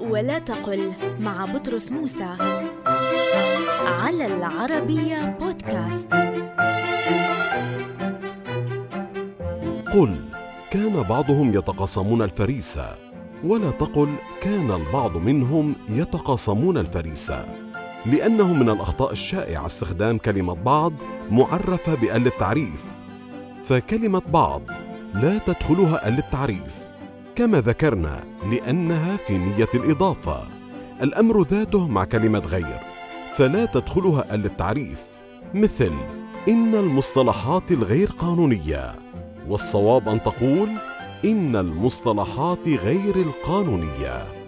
ولا تقل مع بطرس موسى. على العربية بودكاست. قل كان بعضهم يتقاسمون الفريسة ولا تقل كان البعض منهم يتقاسمون الفريسة لأنه من الأخطاء الشائعة استخدام كلمة بعض معرفة بأل التعريف فكلمة بعض لا تدخلها أل التعريف كما ذكرنا لأنها في نية الإضافة. الأمر ذاته مع كلمة غير فلا تدخلها أل التعريف مثل إن المصطلحات الغير قانونية. والصواب أن تقول إن المصطلحات غير القانونية.